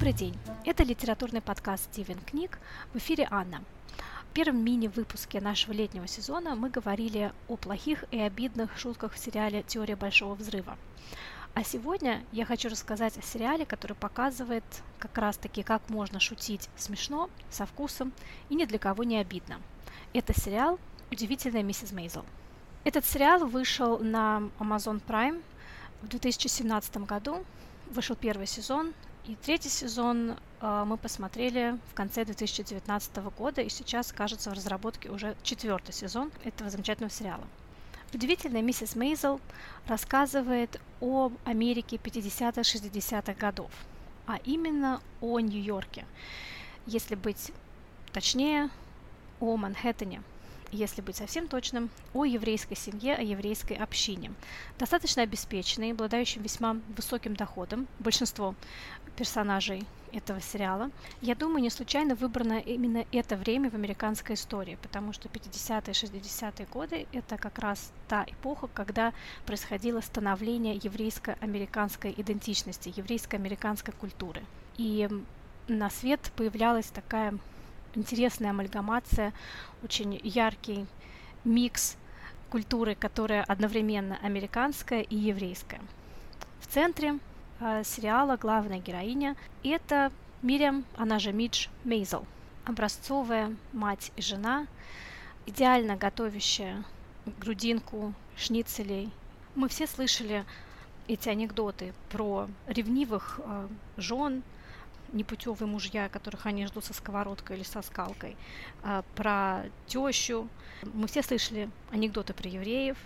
Добрый день! Это литературный подкаст «Стивен книг». В эфире Анна. В первом мини-выпуске нашего летнего сезона мы говорили о плохих и обидных шутках в сериале «Теория большого взрыва». А сегодня я хочу рассказать о сериале, который показывает как раз-таки, как можно шутить смешно, со вкусом и ни для кого не обидно. Это сериал «Удивительная миссис Мейзел». Этот сериал вышел на Amazon Prime в 2017 году. Вышел первый сезон, и третий сезон э, мы посмотрели в конце 2019 года, и сейчас, кажется, в разработке уже четвертый сезон этого замечательного сериала. Удивительная миссис Мейзел рассказывает об Америке 50-60-х годов, а именно о Нью-Йорке. Если быть точнее, о Манхэттене – если быть совсем точным, о еврейской семье, о еврейской общине. Достаточно обеспеченные, обладающие весьма высоким доходом, большинство персонажей этого сериала. Я думаю, не случайно выбрано именно это время в американской истории, потому что 50-е, 60-е годы – это как раз та эпоха, когда происходило становление еврейско-американской идентичности, еврейско-американской культуры. И на свет появлялась такая интересная амальгамация, очень яркий микс культуры, которая одновременно американская и еврейская. В центре э, сериала главная героиня – это Мириам, она же Мидж Мейзел, образцовая мать и жена, идеально готовящая грудинку, шницелей. Мы все слышали эти анекдоты про ревнивых э, жен, непутевые мужья, которых они ждут со сковородкой или со скалкой, а, про тещу. Мы все слышали анекдоты про евреев,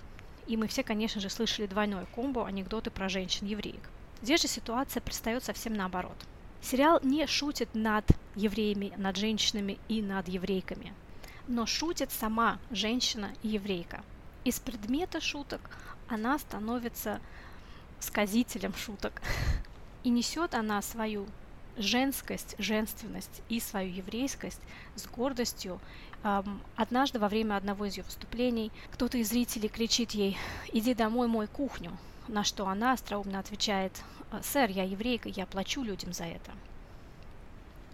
и мы все, конечно же, слышали двойное комбо анекдоты про женщин-евреек. Здесь же ситуация предстает совсем наоборот. Сериал не шутит над евреями, над женщинами и над еврейками, но шутит сама женщина и еврейка. Из предмета шуток она становится сказителем шуток. И несет она свою женскость, женственность и свою еврейскость с гордостью. Однажды во время одного из ее выступлений кто-то из зрителей кричит ей «Иди домой, мой кухню», на что она остроумно отвечает «Сэр, я еврейка, я плачу людям за это».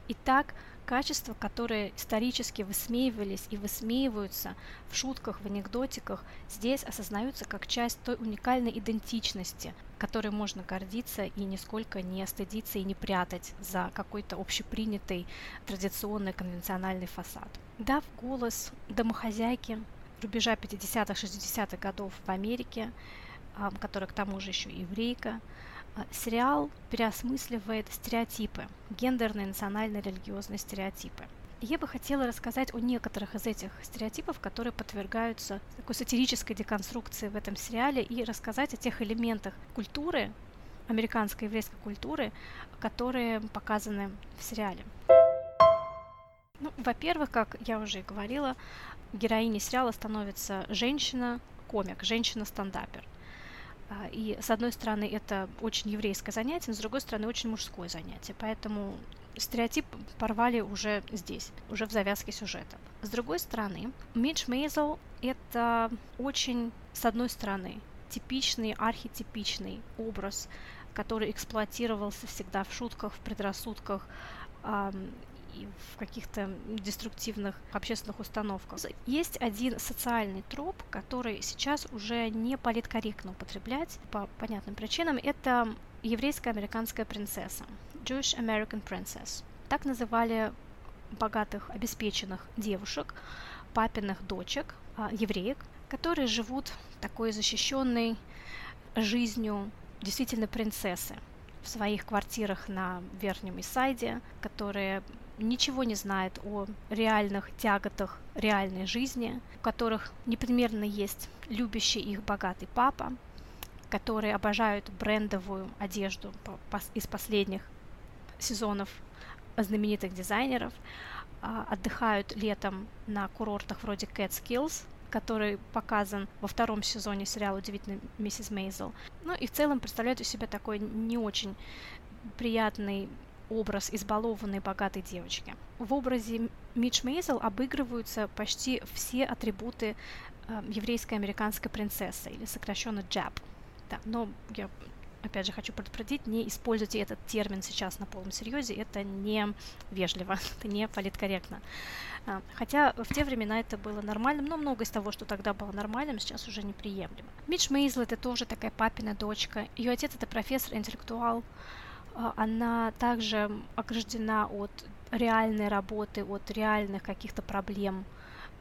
Итак, качества, которые исторически высмеивались и высмеиваются в шутках, в анекдотиках, здесь осознаются как часть той уникальной идентичности, которой можно гордиться и нисколько не стыдиться и не прятать за какой-то общепринятый традиционный конвенциональный фасад. Дав голос домохозяйке рубежа 50-х, 60-х годов в Америке, которая к тому же еще еврейка, а, сериал переосмысливает стереотипы, гендерные, национальные, религиозные стереотипы. Я бы хотела рассказать о некоторых из этих стереотипов, которые подвергаются такой сатирической деконструкции в этом сериале, и рассказать о тех элементах культуры, американской еврейской культуры, которые показаны в сериале. Ну, во-первых, как я уже и говорила, героиней сериала становится женщина-комик, женщина-стендапер. А, и с одной стороны это очень еврейское занятие, но с другой стороны очень мужское занятие. Поэтому стереотип порвали уже здесь, уже в завязке сюжета. С другой стороны, Мидж Мейзел это очень, с одной стороны, типичный, архетипичный образ, который эксплуатировался всегда в шутках, в предрассудках, и в каких-то деструктивных общественных установках. Есть один социальный троп, который сейчас уже не политкорректно употреблять по понятным причинам. Это еврейская американская принцесса, Jewish American Princess. Так называли богатых, обеспеченных девушек, папиных дочек, а, евреек, которые живут такой защищенной жизнью действительно принцессы в своих квартирах на Верхнем Исайде, которые ничего не знает о реальных тяготах реальной жизни, у которых непременно есть любящий их богатый папа, которые обожают брендовую одежду из последних сезонов знаменитых дизайнеров, а, отдыхают летом на курортах вроде Catskills, который показан во втором сезоне сериала «Удивительная миссис Мейзел». Ну и в целом представляют из себя такой не очень приятный образ избалованной богатой девочки. В образе Мидж Мейзел обыгрываются почти все атрибуты э, еврейской американской принцессы, или сокращенно Джаб. Да, но я опять же, хочу предупредить, не используйте этот термин сейчас на полном серьезе, это не вежливо, это не политкорректно. А, хотя в те времена это было нормальным, но много из того, что тогда было нормальным, сейчас уже неприемлемо. Мидж Мейзл это тоже такая папина дочка. Ее отец это профессор, интеллектуал. А, она также ограждена от реальной работы, от реальных каких-то проблем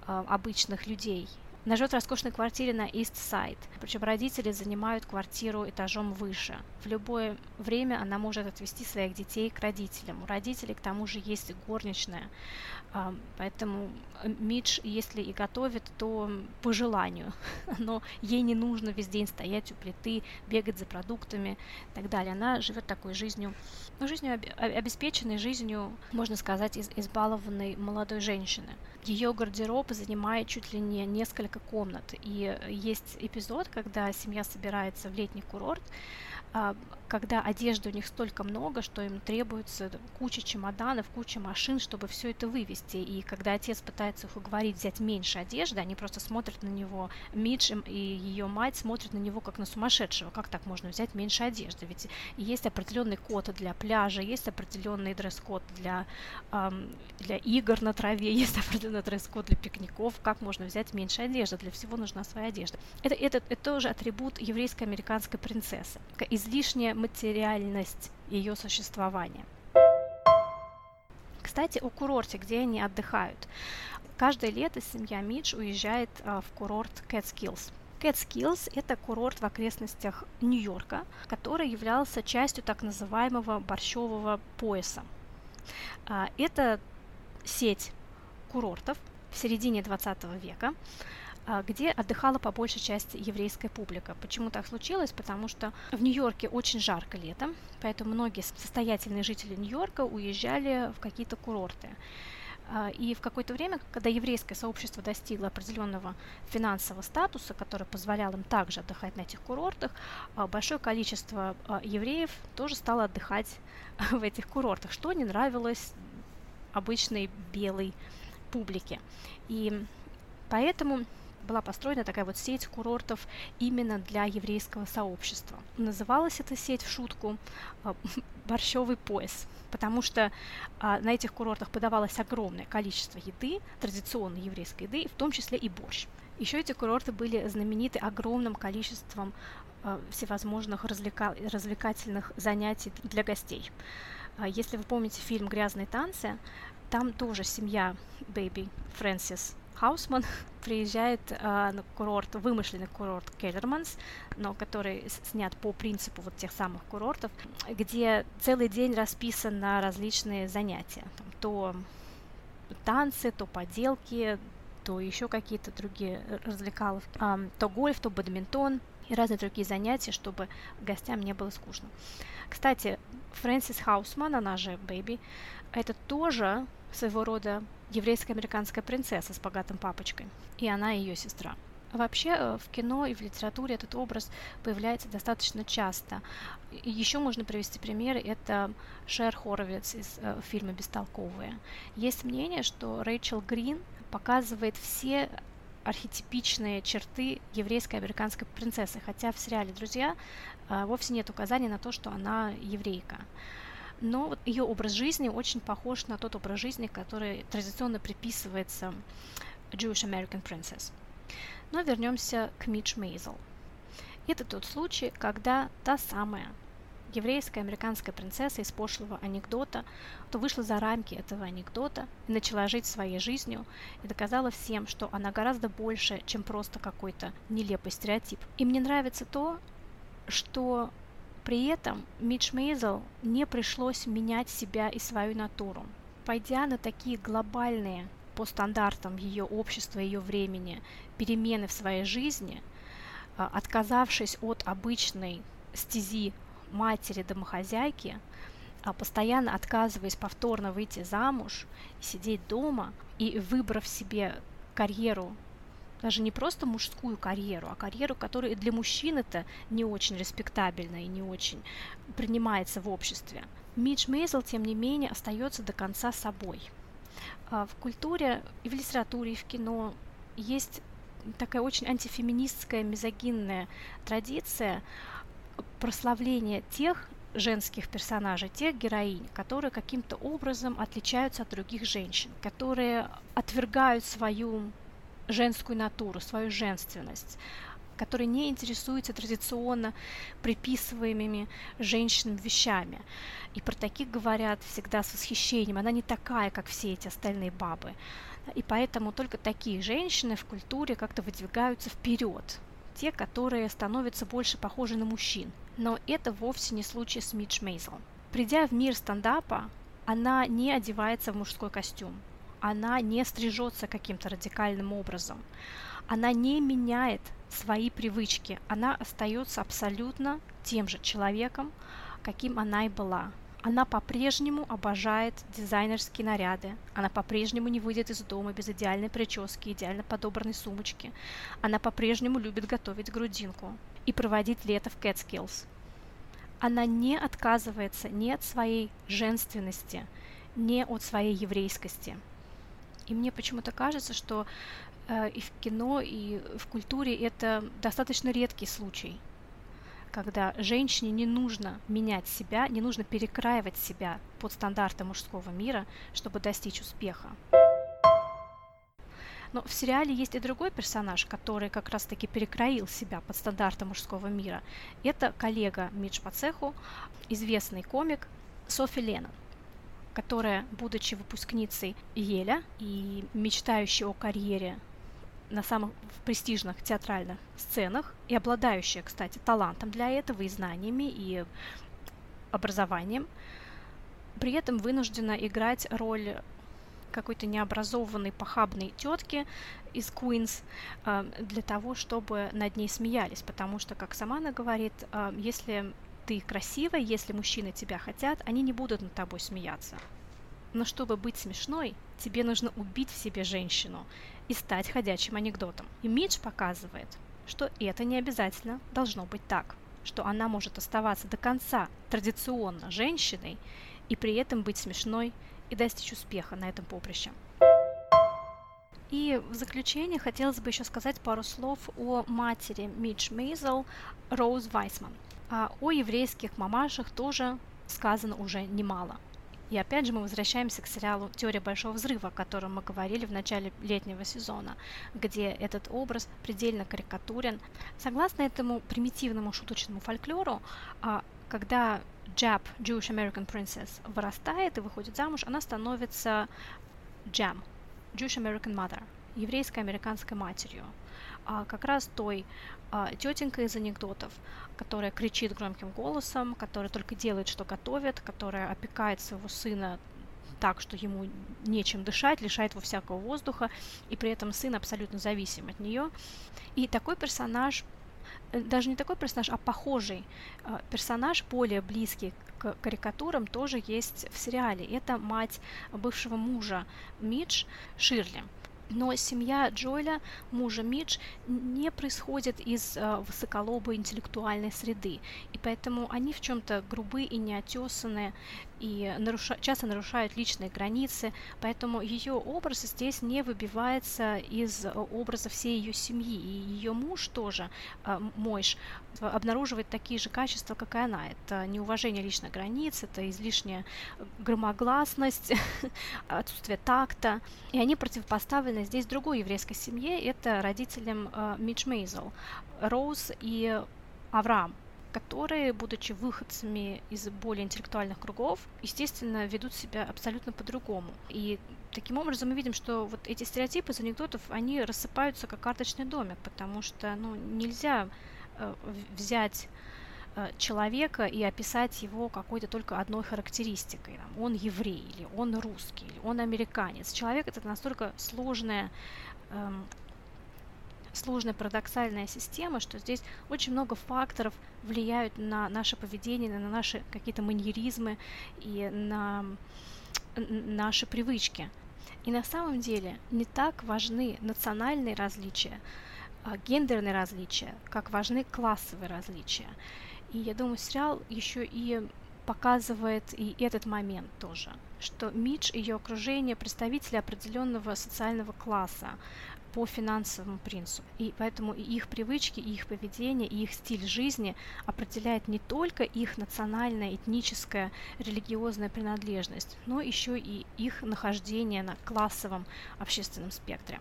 а, обычных людей. Она живет в роскошной квартире на East Side. Причем родители занимают квартиру этажом выше. В любое время она может отвезти своих детей к родителям. У родителей к тому же есть горничная. Поэтому э, Мидж, если и готовит, то по желанию. Но ей не нужно весь день стоять у плиты, бегать за продуктами и так далее. Она живет такой жизнью, ну, жизнью обеспеченной, жизнью, можно сказать, из избалованной молодой женщины. Ее гардероб занимает чуть ли не несколько комнат. И есть эпизод, когда семья собирается в летний курорт, когда одежды у них столько много, что им требуется куча чемоданов, куча машин, чтобы все это вывести. И когда отец пытается их уговорить взять меньше одежды, они просто смотрят на него, Мидж и ее мать смотрят на него как на сумасшедшего. Как так можно взять меньше одежды? Ведь есть определенный код для пляжа, есть определенный дресс-код для, эм, для игр на траве, есть определенный дресс-код для пикников. Как можно взять меньше одежды? Для всего нужна своя одежда. Это, это, это тоже атрибут еврейско-американской принцессы. Излишняя материальность ее существования. Кстати, о курорте, где они отдыхают. Каждое лето семья Мидж уезжает а, в курорт Catskills. Catskills – это курорт в окрестностях Нью-Йорка, который являлся частью так называемого борщевого пояса. А, это сеть курортов в середине 20 века, где отдыхала по большей части еврейская публика. Почему так случилось? Потому что в Нью-Йорке очень жарко летом, поэтому многие состоятельные жители Нью-Йорка уезжали в какие-то курорты. А, и в какое-то время, когда еврейское сообщество достигло определенного финансового статуса, который позволял им также отдыхать на этих курортах, а, большое количество евреев тоже стало отдыхать в этих курортах, что не нравилось обычной белой публике. И поэтому была построена такая вот сеть курортов именно для еврейского сообщества. Называлась эта сеть в шутку а, «Борщевый пояс», потому что а, на этих курортах подавалось огромное количество еды, традиционной еврейской еды, в том числе и борщ. Еще эти курорты были знамениты огромным количеством а, всевозможных развлека- развлекательных занятий для гостей. Если вы помните фильм «Грязные танцы», там тоже семья Бэйби Фрэнсис Хаусман приезжает э, на курорт, вымышленный курорт Келлерманс, но который снят по принципу вот тех самых курортов, где целый день расписан на различные занятия. Там, то танцы, то поделки, то еще какие-то другие развлекаловки, а, то гольф, то бадминтон и разные другие занятия, чтобы гостям не было скучно. Кстати, Фрэнсис Хаусман, она же Бэйби, это тоже своего рода еврейская американская принцесса с богатым папочкой, и она ее сестра. Вообще э, в кино и в литературе этот образ появляется достаточно часто. Еще можно привести примеры. Это Шер Хоровиц из э, фильма «Бестолковые». Есть мнение, что Рэйчел Грин показывает все архетипичные черты еврейской американской принцессы, хотя в сериале «Друзья» э, вовсе нет указаний на то, что она еврейка но вот ее образ жизни очень похож на тот образ жизни, который традиционно приписывается Jewish American Princess. Но вернемся к Мидж Мейзел. Это тот случай, когда та самая еврейская американская принцесса из пошлого анекдота, то вышла за рамки этого анекдота и начала жить своей жизнью и доказала всем, что она гораздо больше, чем просто какой-то нелепый стереотип. И мне нравится то, что при этом Мидж Мейзел не пришлось менять себя и свою натуру. Пойдя на такие глобальные по стандартам ее общества, ее времени, перемены в своей жизни, а, отказавшись от обычной стези матери-домохозяйки, а постоянно отказываясь повторно выйти замуж, сидеть дома и выбрав себе карьеру даже не просто мужскую карьеру, а карьеру, которая для мужчин это не очень респектабельна и не очень принимается в обществе. Мидж Мейзел, тем не менее, остается до конца собой. А, в культуре и в литературе, и в кино есть такая очень антифеминистская, мизогинная традиция, прославление тех женских персонажей, тех героинь, которые каким-то образом отличаются от других женщин, которые отвергают свою женскую натуру, свою женственность, которые не интересуются традиционно приписываемыми женщинам вещами. И про таких говорят всегда с восхищением. Она не такая, как все эти остальные бабы. И поэтому только такие женщины в культуре как-то выдвигаются вперед. Те, которые становятся больше похожи на мужчин. Но это вовсе не случай с Мидж Мейзел. Придя в мир стендапа, она не одевается в мужской костюм. Она не стрижется каким-то радикальным образом. Она не меняет свои привычки. Она остается абсолютно тем же человеком, каким она и была. Она по-прежнему обожает дизайнерские наряды. Она по-прежнему не выйдет из дома без идеальной прически, идеально подобранной сумочки. Она по-прежнему любит готовить грудинку и проводить лето в Catskills. Она не отказывается ни от своей женственности, ни от своей еврейскости. И мне почему-то кажется, что э, и в кино, и в культуре это достаточно редкий случай – когда женщине не нужно менять себя, не нужно перекраивать себя под стандарты мужского мира, чтобы достичь успеха. Но в сериале есть и другой персонаж, который как раз-таки перекроил себя под стандарты мужского мира. Это коллега Мидж по цеху, известный комик Софи Леннон которая, будучи выпускницей Еля и мечтающей о карьере на самых престижных театральных сценах и обладающая, кстати, талантом для этого и знаниями, и образованием, при этом вынуждена играть роль какой-то необразованной похабной тетки из Queens э, для того, чтобы над ней смеялись, потому что, как сама она говорит, э, если ты красивая, если мужчины тебя хотят, они не будут над тобой смеяться. Но чтобы быть смешной, тебе нужно убить в себе женщину и стать ходячим анекдотом. И Мидж показывает, что это не обязательно должно быть так, что она может оставаться до конца традиционно женщиной и при этом быть смешной и достичь успеха на этом поприще. И в заключение хотелось бы еще сказать пару слов о матери Мидж Мейзел, Роуз Вайсман. А о еврейских мамашах тоже сказано уже немало – и опять же мы возвращаемся к сериалу «Теория большого взрыва», о котором мы говорили в начале летнего сезона, где этот образ предельно карикатурен. Согласно этому примитивному шуточному фольклору, а, когда Jab, Jewish American Princess, вырастает и выходит замуж, она становится Jam, Jewish American Mother, еврейской американской матерью. А как раз той а, тетенька из анекдотов, которая кричит громким голосом, которая только делает, что готовит, которая опекает своего сына так, что ему нечем дышать, лишает его всякого воздуха, и при этом сын абсолютно зависим от нее. И такой персонаж, э, даже не такой персонаж, а похожий э, персонаж, более близкий к карикатурам, тоже есть в сериале. Это мать бывшего мужа Мидж Ширли. Но семья Джоэля, мужа Мидж, не происходит из э, высоколобой интеллектуальной среды. И поэтому они в чем-то грубые и неотесанные, и наруша... часто нарушают личные границы, поэтому ее образ здесь не выбивается из э, образа всей ее семьи. И ее муж тоже, э, Мойш, обнаруживает такие же качества, как и она. Это неуважение личных границ, это излишняя громогласность, отсутствие такта. И они противопоставлены здесь другой еврейской семье, это родителям э, Мидж Мейзел, Роуз и Авраам которые, будучи выходцами из более интеллектуальных кругов, естественно, ведут себя абсолютно по-другому. И таким образом мы видим, что вот эти стереотипы из анекдотов, они рассыпаются как карточный домик, потому что ну, нельзя э, взять э, человека и описать его какой-то только одной характеристикой. Он еврей, или он русский, или он американец. Человек это настолько сложная эм, сложная парадоксальная система, что здесь очень много факторов влияют на наше поведение, на наши какие-то маньеризмы и на наши привычки. И на самом деле не так важны национальные различия, а гендерные различия, как важны классовые различия. И я думаю, сериал еще и показывает и этот момент тоже, что Мидж и ее окружение представители определенного социального класса, по финансовому принципу. И поэтому и их привычки, и их поведение, и их стиль жизни определяет не только их национальная, этническая, религиозная принадлежность, но еще и их нахождение на классовом общественном спектре.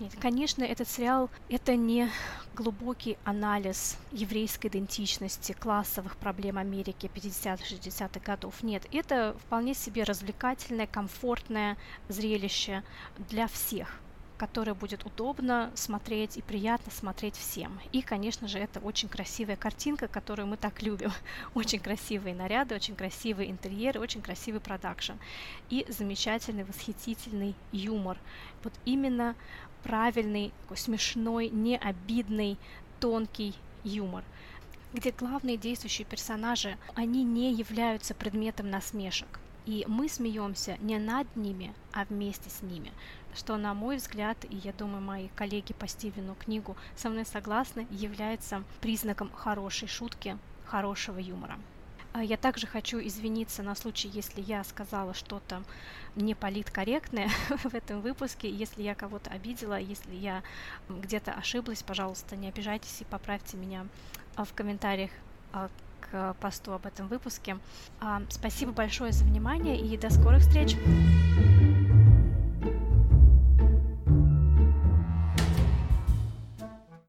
Нет, конечно, этот сериал – это не глубокий анализ еврейской идентичности, классовых проблем Америки 50-60-х годов. Нет, это вполне себе развлекательное, комфортное зрелище для всех которое будет удобно смотреть и приятно смотреть всем. И, конечно же, это очень красивая картинка, которую мы так любим. Очень красивые наряды, очень красивые интерьеры, очень красивый продакшн. И замечательный, восхитительный юмор. Вот именно правильный, такой смешной, необидный, тонкий юмор где главные действующие персонажи, они не являются предметом насмешек. И мы смеемся не над ними, а вместе с ними. Что, на мой взгляд, и я думаю, мои коллеги по Стивену книгу со мной согласны, является признаком хорошей шутки, хорошего юмора. А я также хочу извиниться на случай, если я сказала что-то не политкорректное в этом выпуске. Если я кого-то обидела, если я где-то ошиблась, пожалуйста, не обижайтесь и поправьте меня а, в комментариях а, к посту об этом выпуске. Спасибо большое за внимание и до скорых встреч!